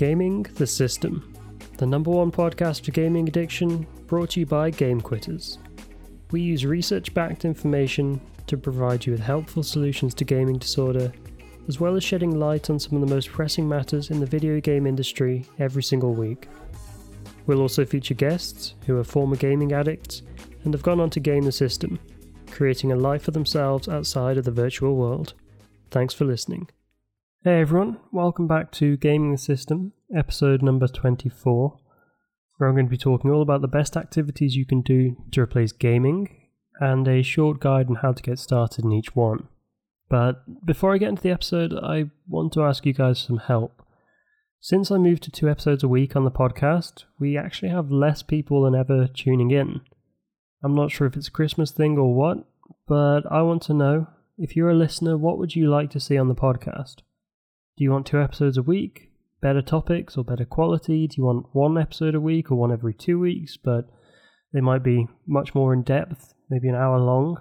Gaming the System, the number one podcast for gaming addiction, brought to you by Game Quitters. We use research backed information to provide you with helpful solutions to gaming disorder, as well as shedding light on some of the most pressing matters in the video game industry every single week. We'll also feature guests who are former gaming addicts and have gone on to game the system, creating a life for themselves outside of the virtual world. Thanks for listening. Hey everyone, welcome back to Gaming the System, episode number 24, where I'm going to be talking all about the best activities you can do to replace gaming and a short guide on how to get started in each one. But before I get into the episode, I want to ask you guys some help. Since I moved to two episodes a week on the podcast, we actually have less people than ever tuning in. I'm not sure if it's a Christmas thing or what, but I want to know if you're a listener, what would you like to see on the podcast? Do you want two episodes a week? Better topics or better quality? Do you want one episode a week or one every two weeks? But they might be much more in depth, maybe an hour long.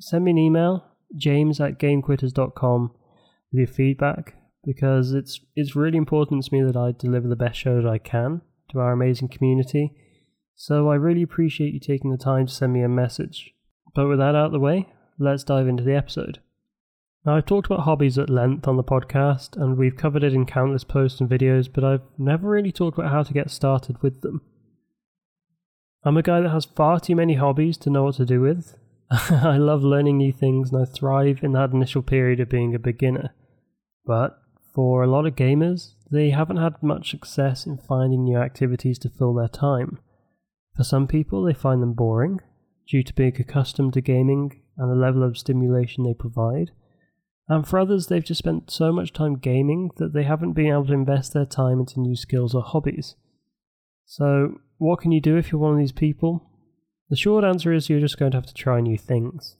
Send me an email, james at gamequitters.com, with your feedback because it's it's really important to me that I deliver the best show that I can to our amazing community. So I really appreciate you taking the time to send me a message. But with that out of the way, let's dive into the episode. Now, I've talked about hobbies at length on the podcast, and we've covered it in countless posts and videos, but I've never really talked about how to get started with them. I'm a guy that has far too many hobbies to know what to do with. I love learning new things, and I thrive in that initial period of being a beginner. But for a lot of gamers, they haven't had much success in finding new activities to fill their time. For some people, they find them boring, due to being accustomed to gaming and the level of stimulation they provide and for others, they've just spent so much time gaming that they haven't been able to invest their time into new skills or hobbies. So, what can you do if you're one of these people? The short answer is you're just going to have to try new things.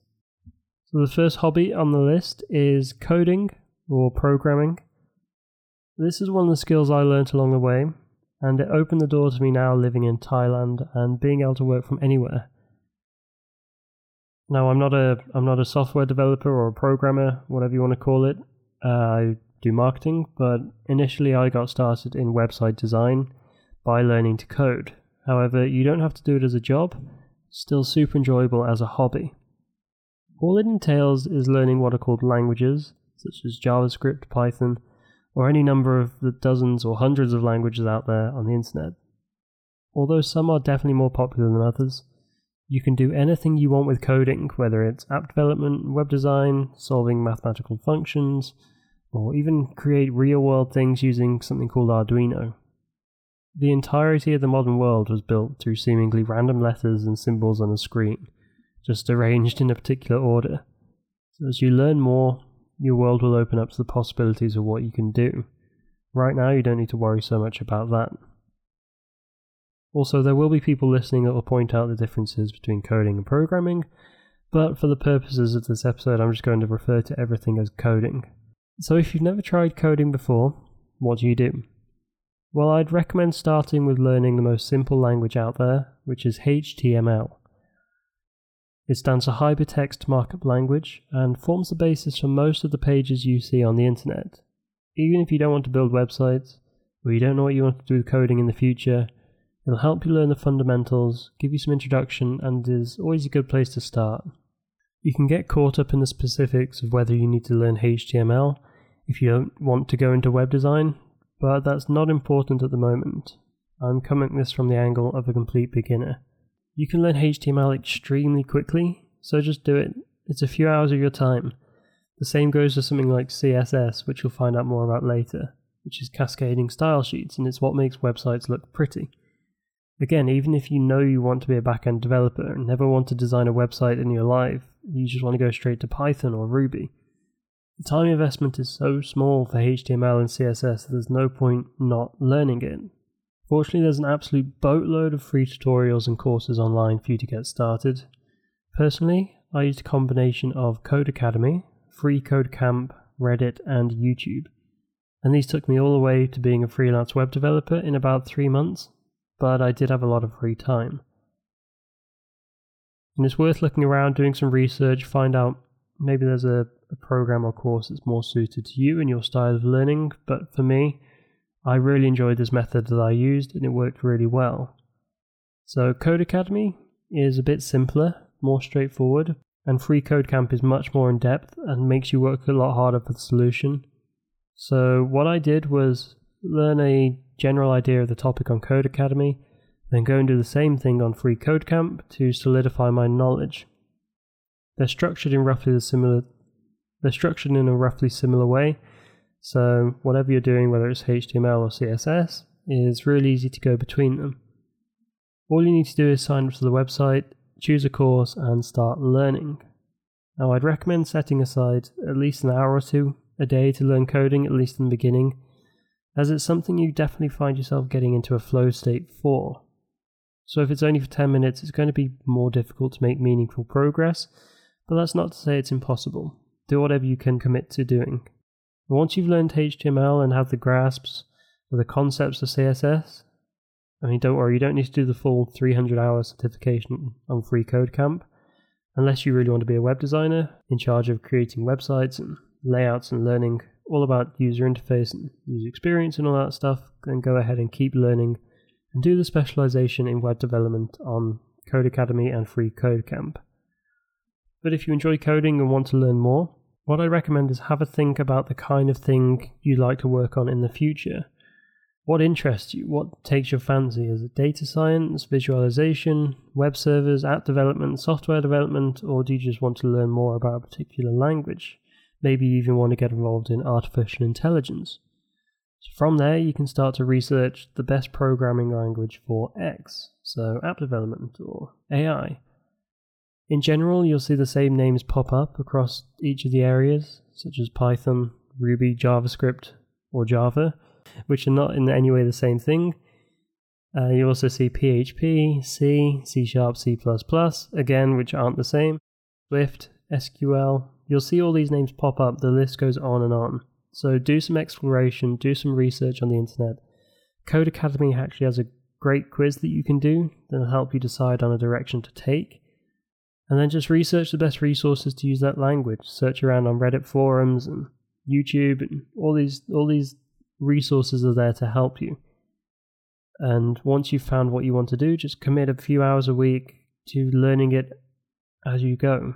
So, the first hobby on the list is coding or programming. This is one of the skills I learnt along the way, and it opened the door to me now living in Thailand and being able to work from anywhere. Now, I'm not a I'm not a software developer or a programmer, whatever you want to call it. Uh, I do marketing, but initially I got started in website design by learning to code. However, you don't have to do it as a job. Still super enjoyable as a hobby. All it entails is learning what are called languages, such as JavaScript, Python, or any number of the dozens or hundreds of languages out there on the internet. Although some are definitely more popular than others, you can do anything you want with coding, whether it's app development, web design, solving mathematical functions, or even create real world things using something called Arduino. The entirety of the modern world was built through seemingly random letters and symbols on a screen, just arranged in a particular order. So as you learn more, your world will open up to the possibilities of what you can do. Right now, you don't need to worry so much about that. Also, there will be people listening that will point out the differences between coding and programming, but for the purposes of this episode, I'm just going to refer to everything as coding. So, if you've never tried coding before, what do you do? Well, I'd recommend starting with learning the most simple language out there, which is HTML. It stands for Hypertext Markup Language and forms the basis for most of the pages you see on the internet. Even if you don't want to build websites, or you don't know what you want to do with coding in the future, It'll help you learn the fundamentals, give you some introduction, and is always a good place to start. You can get caught up in the specifics of whether you need to learn HTML if you don't want to go into web design, but that's not important at the moment. I'm coming this from the angle of a complete beginner. You can learn HTML extremely quickly, so just do it. It's a few hours of your time. The same goes for something like CSS, which you'll find out more about later, which is cascading style sheets, and it's what makes websites look pretty. Again, even if you know you want to be a backend developer and never want to design a website in your life, you just want to go straight to Python or Ruby. The time investment is so small for HTML and CSS that there's no point not learning it. Fortunately, there's an absolute boatload of free tutorials and courses online for you to get started. Personally, I used a combination of Codecademy, Free Code Camp, Reddit, and YouTube. And these took me all the way to being a freelance web developer in about three months but I did have a lot of free time. And it's worth looking around, doing some research, find out maybe there's a, a program or course that's more suited to you and your style of learning. But for me, I really enjoyed this method that I used and it worked really well. So, Codecademy is a bit simpler, more straightforward, and Free Code Camp is much more in depth and makes you work a lot harder for the solution. So, what I did was learn a general idea of the topic on Codecademy, then go and do the same thing on Free Code Camp to solidify my knowledge. They're structured in roughly similar they're structured in a roughly similar way. So whatever you're doing, whether it's HTML or CSS, is really easy to go between them. All you need to do is sign up to the website, choose a course, and start learning. Now, I'd recommend setting aside at least an hour or two a day to learn coding, at least in the beginning, as it's something you definitely find yourself getting into a flow state for. So, if it's only for 10 minutes, it's going to be more difficult to make meaningful progress, but that's not to say it's impossible. Do whatever you can commit to doing. Once you've learned HTML and have the grasps of the concepts of CSS, I mean, don't worry, you don't need to do the full 300 hour certification on Free Code Camp unless you really want to be a web designer in charge of creating websites and layouts and learning all about user interface and user experience and all that stuff. Then go ahead and keep learning and do the specialization in web development on Codecademy and Free Code Camp. But if you enjoy coding and want to learn more, what I recommend is have a think about the kind of thing you'd like to work on in the future. What interests you? What takes your fancy? Is it data science, visualization, web servers, app development, software development, or do you just want to learn more about a particular language? Maybe you even want to get involved in artificial intelligence. So from there, you can start to research the best programming language for X, so app development or AI. In general, you'll see the same names pop up across each of the areas, such as Python, Ruby, JavaScript, or Java, which are not in any way the same thing. Uh, you also see PHP, C, C Sharp, C, again, which aren't the same, Swift, SQL. You'll see all these names pop up, the list goes on and on. So do some exploration, do some research on the internet. Codecademy actually has a great quiz that you can do that'll help you decide on a direction to take. And then just research the best resources to use that language. Search around on Reddit forums and YouTube and all these all these resources are there to help you. And once you've found what you want to do, just commit a few hours a week to learning it as you go.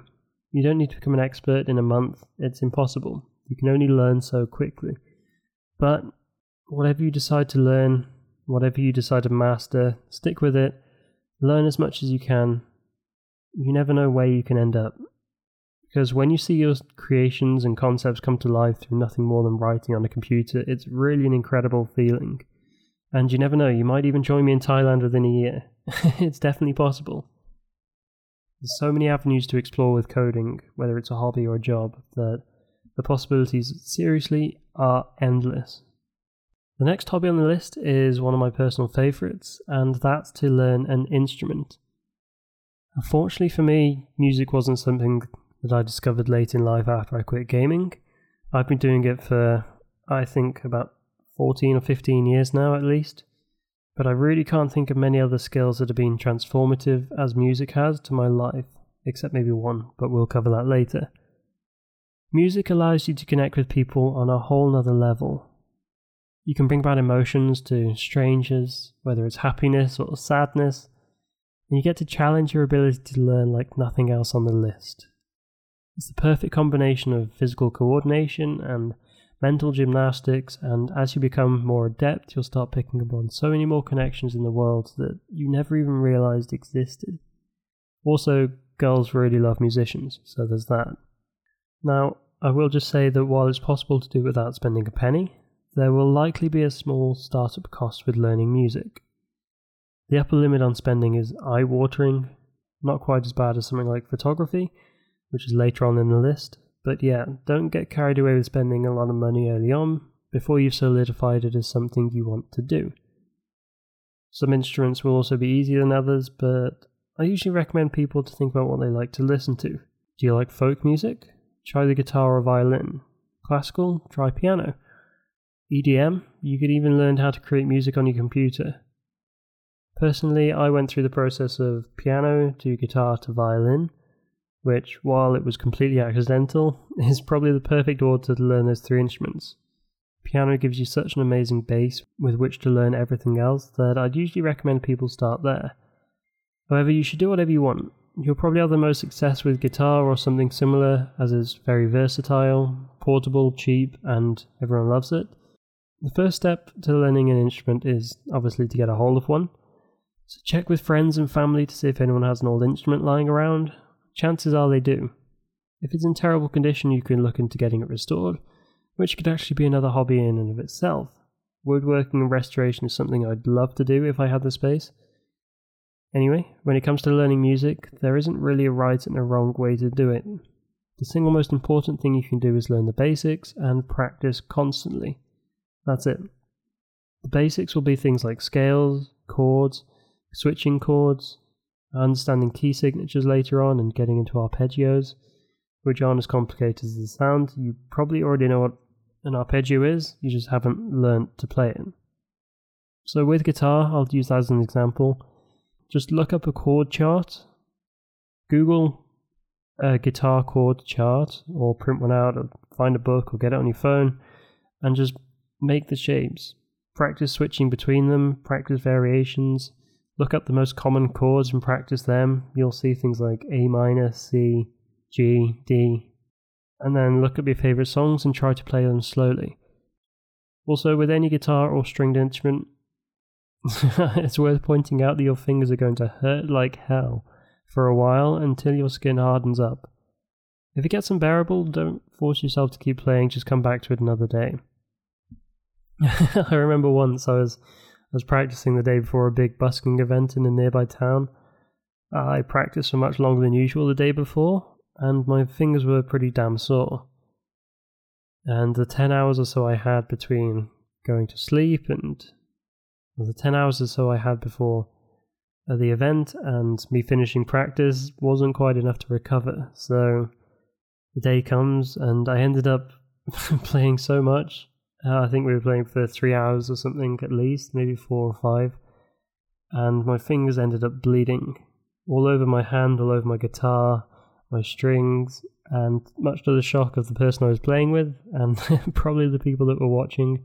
You don't need to become an expert in a month, it's impossible. You can only learn so quickly. But whatever you decide to learn, whatever you decide to master, stick with it, learn as much as you can, you never know where you can end up. Because when you see your creations and concepts come to life through nothing more than writing on a computer, it's really an incredible feeling. And you never know, you might even join me in Thailand within a year. it's definitely possible. There's so many avenues to explore with coding, whether it's a hobby or a job, that the possibilities seriously are endless. The next hobby on the list is one of my personal favourites, and that's to learn an instrument. Unfortunately for me, music wasn't something that I discovered late in life after I quit gaming. I've been doing it for, I think, about 14 or 15 years now at least. But I really can't think of many other skills that have been transformative as music has to my life, except maybe one, but we'll cover that later. Music allows you to connect with people on a whole nother level. You can bring back emotions to strangers, whether it's happiness or sadness, and you get to challenge your ability to learn like nothing else on the list. It's the perfect combination of physical coordination and mental gymnastics, and as you become more adept, you'll start picking up on so many more connections in the world that you never even realized existed. Also, girls really love musicians, so there's that. Now, I will just say that while it's possible to do without spending a penny, there will likely be a small startup cost with learning music. The upper limit on spending is eye watering, not quite as bad as something like photography, which is later on in the list. But yeah, don't get carried away with spending a lot of money early on before you've solidified it as something you want to do. Some instruments will also be easier than others, but I usually recommend people to think about what they like to listen to. Do you like folk music? Try the guitar or violin. Classical? Try piano. EDM? You could even learn how to create music on your computer. Personally, I went through the process of piano to guitar to violin, which, while it was completely accidental, is probably the perfect order to learn those three instruments. piano gives you such an amazing base with which to learn everything else that I'd usually recommend people start there. However, you should do whatever you want. You'll probably have the most success with guitar or something similar, as it's very versatile, portable, cheap, and everyone loves it. The first step to learning an instrument is obviously to get a hold of one. So check with friends and family to see if anyone has an old instrument lying around. Chances are they do. If it's in terrible condition, you can look into getting it restored, which could actually be another hobby in and of itself. Woodworking and restoration is something I'd love to do if I had the space. Anyway, when it comes to learning music, there isn't really a right and a wrong way to do it. The single most important thing you can do is learn the basics and practice constantly. That's it. The basics will be things like scales, chords, switching chords, understanding key signatures later on, and getting into arpeggios, which aren't as complicated as they sound. You probably already know what an arpeggio is, you just haven't learned to play it. So, with guitar, I'll use that as an example. Just look up a chord chart, Google a guitar chord chart, or print one out, or find a book, or get it on your phone, and just make the shapes. Practice switching between them, practice variations, look up the most common chords and practice them. You'll see things like A minor, C, G, D, and then look up your favorite songs and try to play them slowly. Also, with any guitar or stringed instrument, it's worth pointing out that your fingers are going to hurt like hell for a while until your skin hardens up. If it gets unbearable, don't force yourself to keep playing, just come back to it another day. I remember once I was I was practicing the day before a big busking event in a nearby town. I practiced for much longer than usual the day before, and my fingers were pretty damn sore. And the 10 hours or so I had between going to sleep and the 10 hours or so I had before uh, the event and me finishing practice wasn't quite enough to recover. So the day comes, and I ended up playing so much uh, I think we were playing for three hours or something at least, maybe four or five. And my fingers ended up bleeding all over my hand, all over my guitar, my strings, and much to the shock of the person I was playing with, and probably the people that were watching.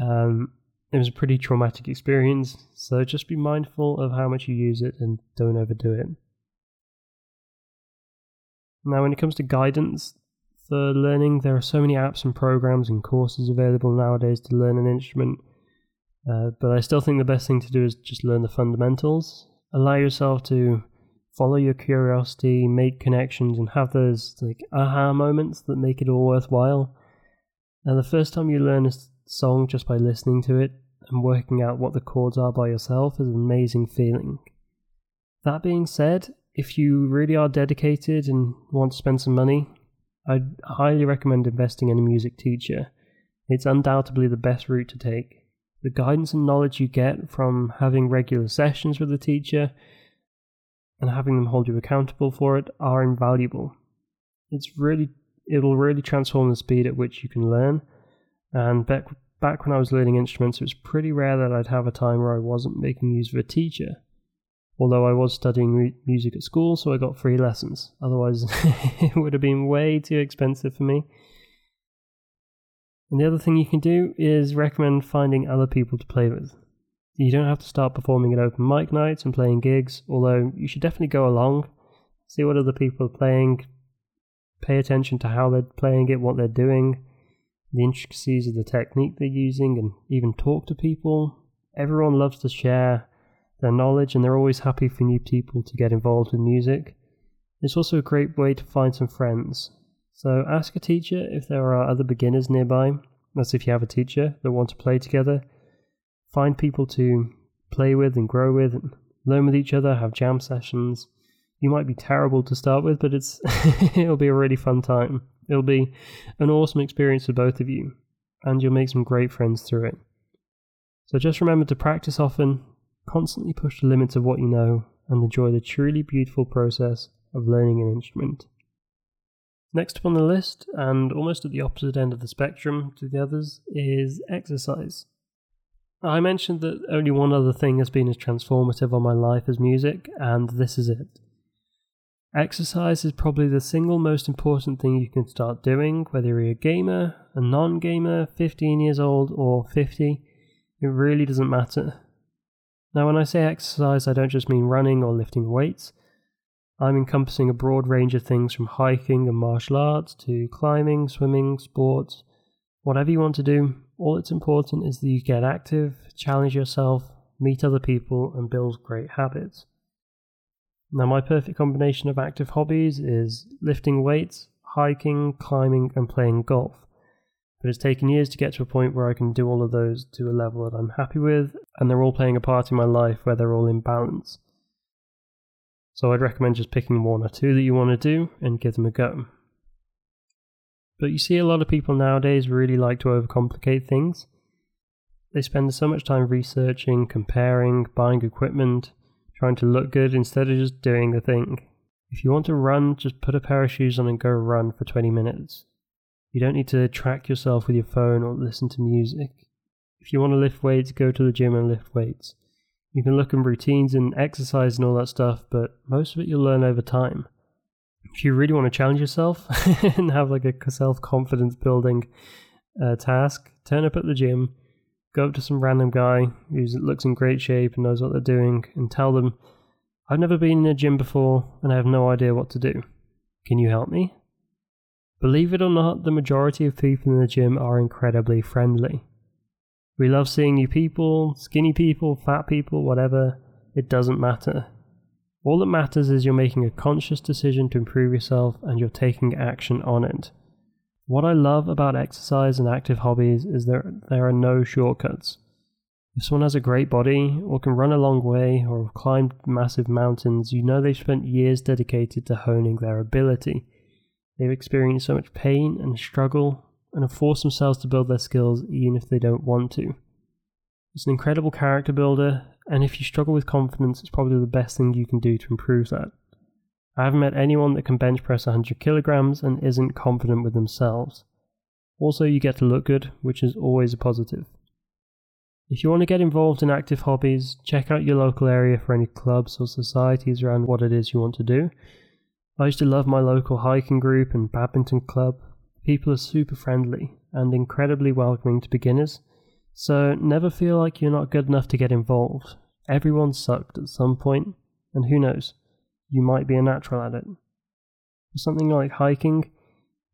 Um, it was a pretty traumatic experience, so just be mindful of how much you use it and don't overdo it. Now, when it comes to guidance, for learning. There are so many apps and programs and courses available nowadays to learn an instrument. Uh, but I still think the best thing to do is just learn the fundamentals. Allow yourself to follow your curiosity, make connections, and have those like aha moments that make it all worthwhile. And the first time you learn a song just by listening to it and working out what the chords are by yourself is an amazing feeling. That being said, if you really are dedicated and want to spend some money, I'd highly recommend investing in a music teacher. It's undoubtedly the best route to take. The guidance and knowledge you get from having regular sessions with the teacher and having them hold you accountable for it are invaluable. It's really it'll really transform the speed at which you can learn. And back back when I was learning instruments, it was pretty rare that I'd have a time where I wasn't making use of a teacher although I was studying music at school, so I got free lessons. Otherwise, it would have been way too expensive for me. And the other thing you can do is recommend finding other people to play with. You don't have to start performing at open mic nights and playing gigs, although you should definitely go along, see what other people are playing, pay attention to how they're playing it, what they're doing, the intricacies of the technique they're using, and even talk to people. Everyone loves to share their knowledge, and they're always happy for new people to get involved with music. It's also a great way to find some friends. So ask a teacher if there are other beginners nearby. That's if you have a teacher that want to play together. Find people to play with and grow with, and learn with each other, have jam sessions. You might be terrible to start with, but it's it'll be a really fun time. It'll be an awesome experience for both of you, and you'll make some great friends through it. So just remember to practice often, Constantly push the limits of what you know and enjoy the truly beautiful process of learning an instrument. Next up on the list, and almost at the opposite end of the spectrum to the others, is exercise. I mentioned that only one other thing has been as transformative on my life as music, and this is it. Exercise is probably the single most important thing you can start doing, whether you're a gamer, a non gamer, 15 years old, or 50. It really doesn't matter. Now, when I say exercise, I don't just mean running or lifting weights. I'm encompassing a broad range of things from hiking and martial arts to climbing, swimming, sports, whatever you want to do. All that's important is that you get active, challenge yourself, meet other people, and build great habits. Now, my perfect combination of active hobbies is lifting weights, hiking, climbing, and playing golf. But it's taken years to get to a point where I can do all of those to a level that I'm happy with, and they're all playing a part in my life where they're all in balance. So I'd recommend just picking one or two that you want to do and give them a go. But you see, a lot of people nowadays really like to overcomplicate things. They spend so much time researching, comparing, buying equipment, trying to look good instead of just doing the thing. If you want to run, just put a pair of shoes on and go run for 20 minutes. You don't need to track yourself with your phone or listen to music. If you want to lift weights, go to the gym and lift weights. You can look at routines and exercise and all that stuff, but most of it you'll learn over time. If you really want to challenge yourself and have like a self confidence building uh, task, turn up at the gym, go up to some random guy who looks in great shape and knows what they're doing, and tell them, I've never been in a gym before and I have no idea what to do. Can you help me? Believe it or not, the majority of people in the gym are incredibly friendly. We love seeing new people, skinny people, fat people, whatever. It doesn't matter. All that matters is you're making a conscious decision to improve yourself and you're taking action on it. What I love about exercise and active hobbies is there there are no shortcuts. If someone has a great body, or can run a long way, or have climbed massive mountains, you know they've spent years dedicated to honing their ability. They've experienced so much pain and struggle, and have forced themselves to build their skills even if they don't want to. It's an incredible character builder, and if you struggle with confidence, it's probably the best thing you can do to improve that. I haven't met anyone that can bench press 100 kilograms and isn't confident with themselves. Also, you get to look good, which is always a positive. If you want to get involved in active hobbies, check out your local area for any clubs or societies around what it is you want to do. I used to love my local hiking group and badminton club. People are super friendly and incredibly welcoming to beginners, so never feel like you're not good enough to get involved. Everyone sucked at some point, and who knows, you might be a natural at it. For something like hiking,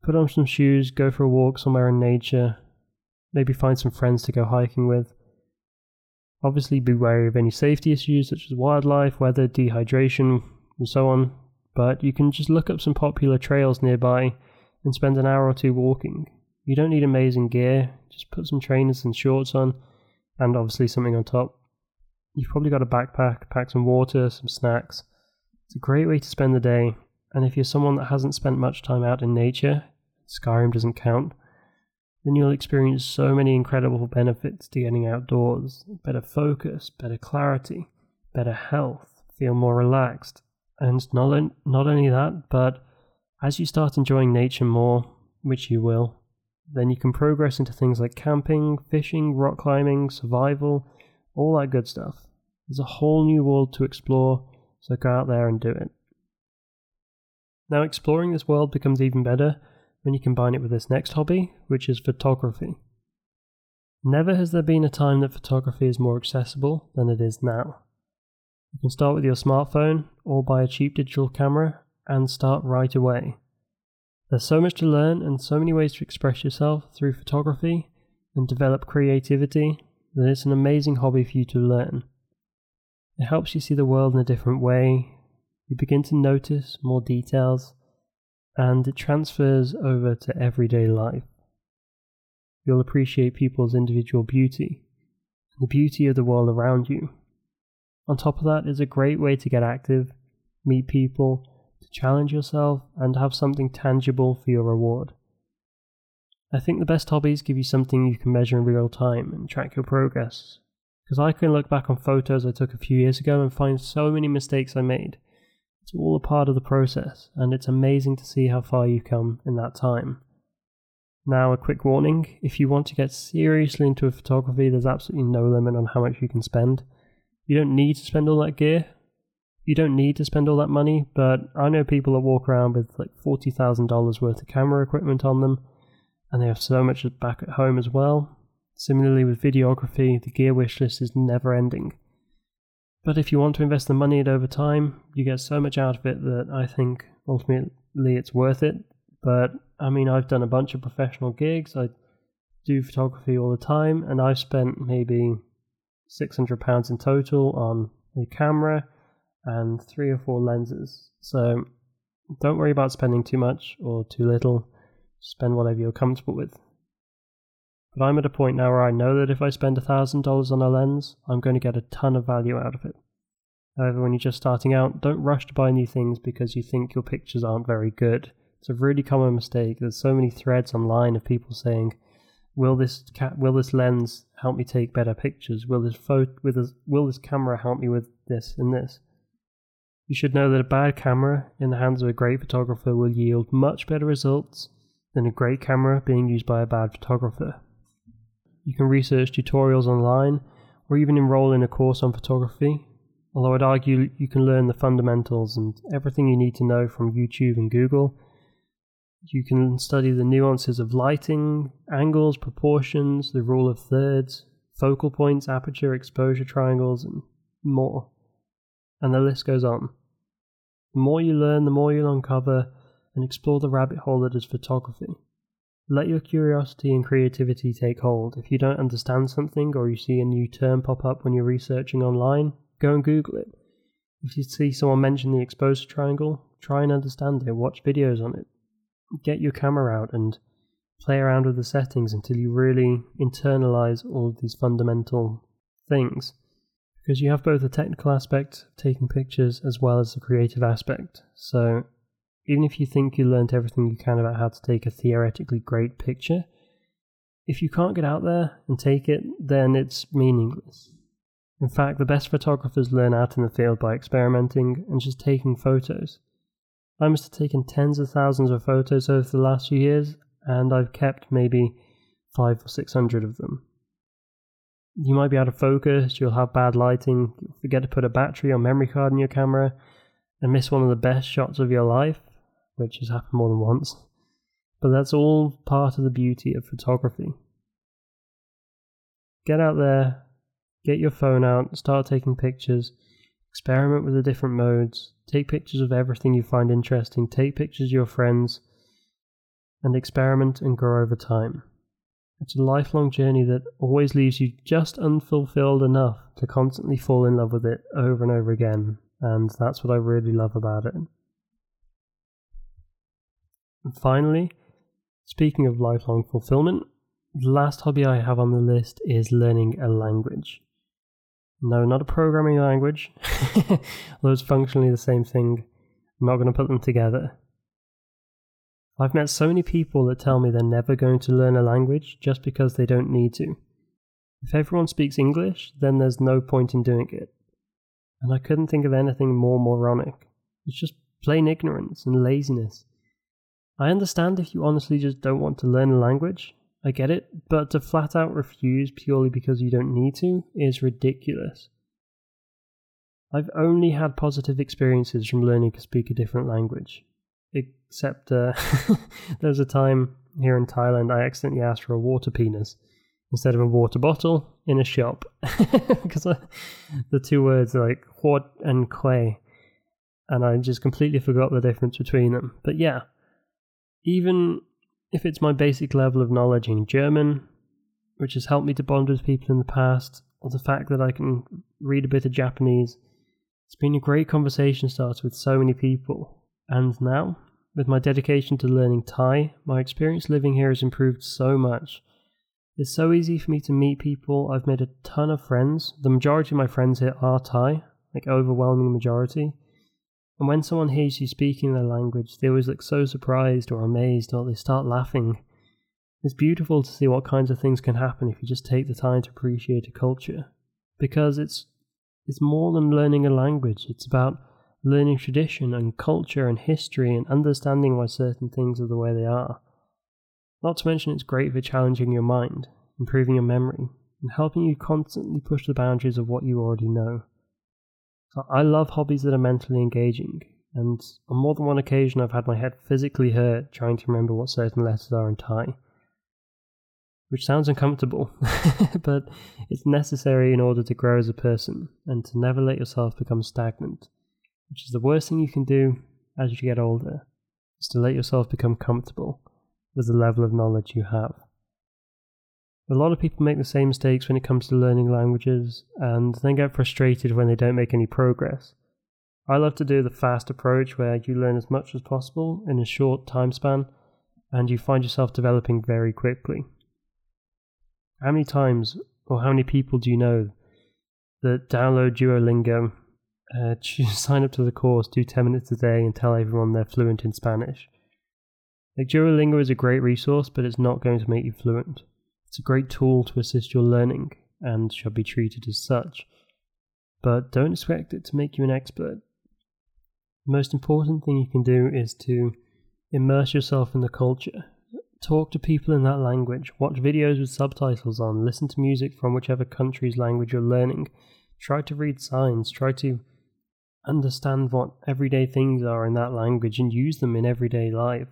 put on some shoes, go for a walk somewhere in nature, maybe find some friends to go hiking with. Obviously, be wary of any safety issues such as wildlife, weather, dehydration, and so on, but you can just look up some popular trails nearby and spend an hour or two walking. You don't need amazing gear, just put some trainers and shorts on, and obviously something on top. You've probably got a backpack, pack some water, some snacks, it's a great way to spend the day, and if you're someone that hasn't spent much time out in nature, Skyrim doesn't count, then you'll experience so many incredible benefits to getting outdoors better focus, better clarity, better health, feel more relaxed. And not, not only that, but as you start enjoying nature more, which you will, then you can progress into things like camping, fishing, rock climbing, survival, all that good stuff. There's a whole new world to explore so go out there and do it. Now, exploring this world becomes even better when you combine it with this next hobby, which is photography. Never has there been a time that photography is more accessible than it is now. You can start with your smartphone or buy a cheap digital camera and start right away. There's so much to learn and so many ways to express yourself through photography and develop creativity that it's an amazing hobby for you to learn. It helps you see the world in a different way. You begin to notice more details, and it transfers over to everyday life. You'll appreciate people's individual beauty and the beauty of the world around you. On top of that, it's a great way to get active, meet people, to challenge yourself, and have something tangible for your reward. I think the best hobbies give you something you can measure in real time and track your progress, because I can look back on photos I took a few years ago and find so many mistakes I made. It's all a part of the process, and it's amazing to see how far you've come in that time. Now, a quick warning if you want to get seriously into photography, there's absolutely no limit on how much you can spend. You don't need to spend all that gear, You don't need to spend all that money, but I know people that walk around with like $40,000 worth of camera equipment on them, and they have so much back at home as well. Similarly, with videography, the gear wish list is never ending. But if you want to invest the money in over time, you get so much out of it that I think ultimately it's worth it. But I mean, I've done a bunch of professional gigs. I do photography all the time, and I've spent maybe £600 in total on a camera and three or four lenses. So don't worry about spending too much or too little. Spend whatever you're comfortable with. But I'm at a point now where I know that if I spend $1,000 on a lens, I'm going to get a ton of value out of it. However, when you're just starting out, don't rush to buy new things because you think your pictures aren't very good. It's a really common mistake. There's so many threads online of people saying, "Will this ca- will this lens help me take better pictures? Will this photo with this, will this camera help me with this and this?" You should know that a bad camera in the hands of a great photographer will yield much better results than a great camera being used by a bad photographer. You can research tutorials online or even enroll in a course on photography, although I'd argue you can learn the fundamentals and everything you need to know from YouTube and Google. You can study the nuances of lighting, angles, proportions, the rule of thirds, focal points, aperture, exposure triangles, and more. And the list goes on. The more you learn, the more you'll uncover and explore the rabbit hole that is photography. Let your curiosity and creativity take hold. If you don't understand something or you see a new term pop up when you're researching online, go and Google it. If you see someone mention the exposure triangle, try and understand it, watch videos on it. Get your camera out and play around with the settings until you really internalize all of these fundamental things. Because you have both the technical aspect of taking pictures as well as the creative aspect. So even if you think you learned everything you can about how to take a theoretically great picture, if you can't get out there and take it, then it's meaningless. In fact, the best photographers learn out in the field by experimenting and just taking photos. I must have taken tens of thousands of photos over the last few years, and I've kept maybe five or six hundred of them. You might be out of focus, you'll have bad lighting, forget to put a battery or memory card in your camera, and miss one of the best shots of your life, which has happened more than once. But that's all part of the beauty of photography. Get out there, get your phone out, start taking pictures, experiment with the different modes, take pictures of everything you find interesting, take pictures of your friends, and experiment and grow over time. It's a lifelong journey that always leaves you just unfulfilled enough to constantly fall in love with it over and over again, and that's what I really love about it. And finally, speaking of lifelong fulfillment, the last hobby I have on the list is learning a language. No, not a programming language, although it's functionally the same thing. I'm not going to put them together. I've met so many people that tell me they're never going to learn a language just because they don't need to. If everyone speaks English, then there's no point in doing it. And I couldn't think of anything more moronic. It's just plain ignorance and laziness. I understand if you honestly just don't want to learn a language. I get it, but to flat out refuse purely because you don't need to is ridiculous. I've only had positive experiences from learning to speak a different language. Except uh, there was a time here in Thailand I accidentally asked for a water penis instead of a water bottle in a shop because the two words are like "hot" and "quay," and I just completely forgot the difference between them. But yeah, even if it's my basic level of knowledge in German, which has helped me to bond with people in the past, or the fact that I can read a bit of Japanese, it's been a great conversation starter with so many people. And now, with my dedication to learning Thai, my experience living here has improved so much. It's so easy for me to meet people. I've made a ton of friends. The majority of my friends here are Thai, like overwhelming majority. And when someone hears you speaking their language, they always look so surprised or amazed or they start laughing. It's beautiful to see what kinds of things can happen if you just take the time to appreciate a culture. Because it's it's more than learning a language, it's about learning tradition and culture and history and understanding why certain things are the way they are. Not to mention it's great for challenging your mind, improving your memory, and helping you constantly push the boundaries of what you already know. I love hobbies that are mentally engaging, and on more than one occasion I've had my head physically hurt trying to remember what certain letters are in Thai. Which sounds uncomfortable, but it's necessary in order to grow as a person and to never let yourself become stagnant, which is the worst thing you can do as you get older, is to let yourself become comfortable with the level of knowledge you have. A lot of people make the same mistakes when it comes to learning languages and then get frustrated when they don't make any progress. I love to do the fast approach where you learn as much as possible in a short time span and you find yourself developing very quickly. How many times or how many people do you know that download Duolingo, uh, sign up to the course, do 10 minutes a day, and tell everyone they're fluent in Spanish? Like Duolingo is a great resource, but it's not going to make you fluent. It's a great tool to assist your learning and shall be treated as such, but don't expect it to make you an expert. The most important thing you can do is to immerse yourself in the culture. Talk to people in that language, watch videos with subtitles on, listen to music from whichever country's language you're learning, try to read signs, try to understand what everyday things are in that language and use them in everyday life.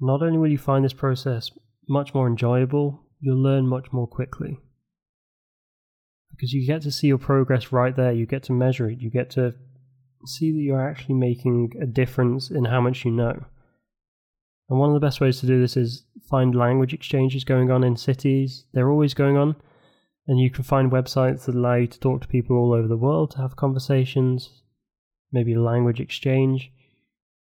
Not only will you find this process much more enjoyable, you'll learn much more quickly. Because you get to see your progress right there, you get to measure it, you get to see that you're actually making a difference in how much you know. And one of the best ways to do this is find language exchanges going on in cities. They're always going on. And you can find websites that allow you to talk to people all over the world to have conversations, maybe language exchange.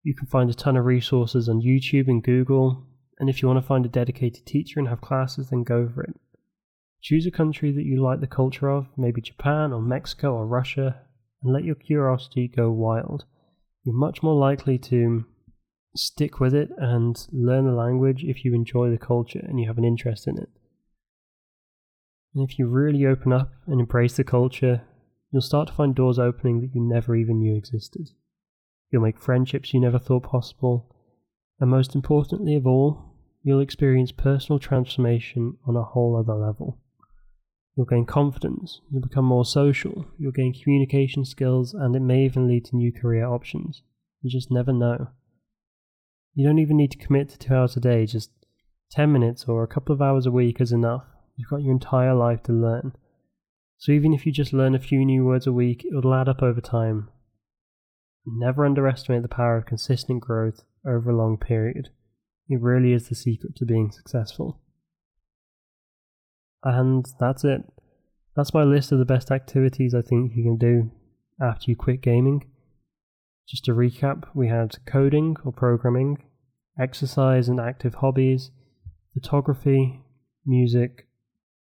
You can find a ton of resources on YouTube and Google and if you want to find a dedicated teacher and have classes, then go for it. Choose a country that you like the culture of, maybe Japan or Mexico or Russia, and let your curiosity go wild. You're much more likely to stick with it and learn the language if you enjoy the culture and you have an interest in it. And if you really open up and embrace the culture, you'll start to find doors opening that you never even knew existed. You'll make friendships you never thought possible, and most importantly of all, you'll experience personal transformation on a whole other level. You'll gain confidence, you'll become more social, you'll gain communication skills, and it may even lead to new career options. You just never know. You don't even need to commit to two hours a day, just 10 minutes or a couple of hours a week is enough. You've got your entire life to learn. So even if you just learn a few new words a week, it'll add up over time. Never underestimate the power of consistent growth over a long period. It really is the secret to being successful. And that's it. That's my list of the best activities I think you can do after you quit gaming. Just to recap, we had coding or programming, exercise and active hobbies, photography, music,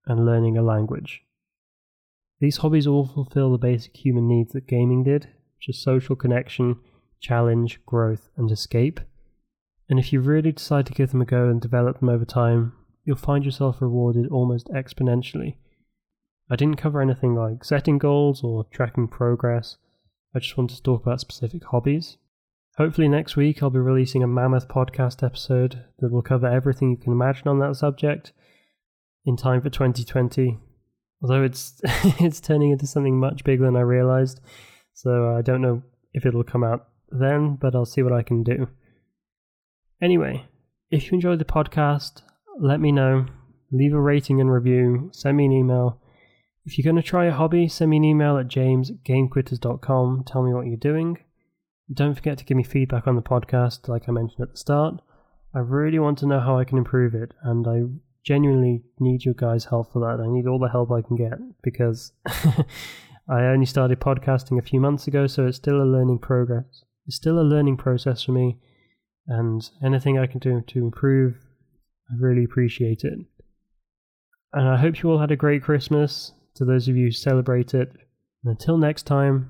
and learning a language. These hobbies all fulfill the basic human needs that gaming did, which is social connection, challenge, growth, and escape. And if you really decide to give them a go and develop them over time, you'll find yourself rewarded almost exponentially. I didn't cover anything like setting goals or tracking progress. I just wanted to talk about specific hobbies. Hopefully, next week I'll be releasing a mammoth podcast episode that will cover everything you can imagine on that subject in time for 2020. Although it's it's turning into something much bigger than I realized, so uh, I don't know if it'll come out then, but I'll see what I can do. Anyway, if you enjoyed the podcast, let me know. Leave a rating and review. Send me an email. If you're going to try a hobby, send me an email at james@gamequitters.com. Tell me what you're doing. Don't forget to give me feedback on the podcast, like I mentioned at the start. I really want to know how I can improve it, and I genuinely need your guys' help for that. I need all the help I can get because I only started podcasting a few months ago, so it's still a learning progress. It's still a learning process for me, and anything I can do to improve, I really appreciate it. And I hope you all had a great Christmas. To those of you who celebrate it, and until next time,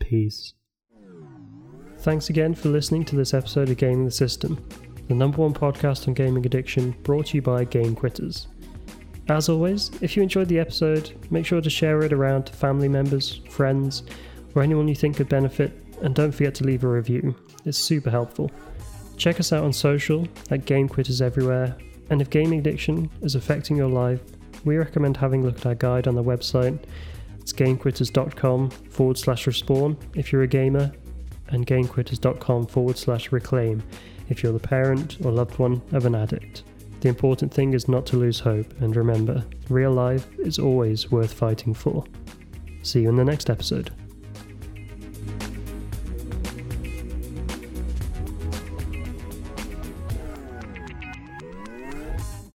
peace. Thanks again for listening to this episode of Gaming the System, the number one podcast on gaming addiction, brought to you by Game Quitters. As always, if you enjoyed the episode, make sure to share it around to family members, friends, or anyone you think could benefit, and don't forget to leave a review. It's super helpful. Check us out on social at Game Quitters Everywhere, and if gaming addiction is affecting your life, we recommend having a look at our guide on the website It's gamequitters.com forward slash respawn if you're a gamer, and gamequitters.com forward slash reclaim if you're the parent or loved one of an addict. The important thing is not to lose hope, and remember, real life is always worth fighting for. See you in the next episode.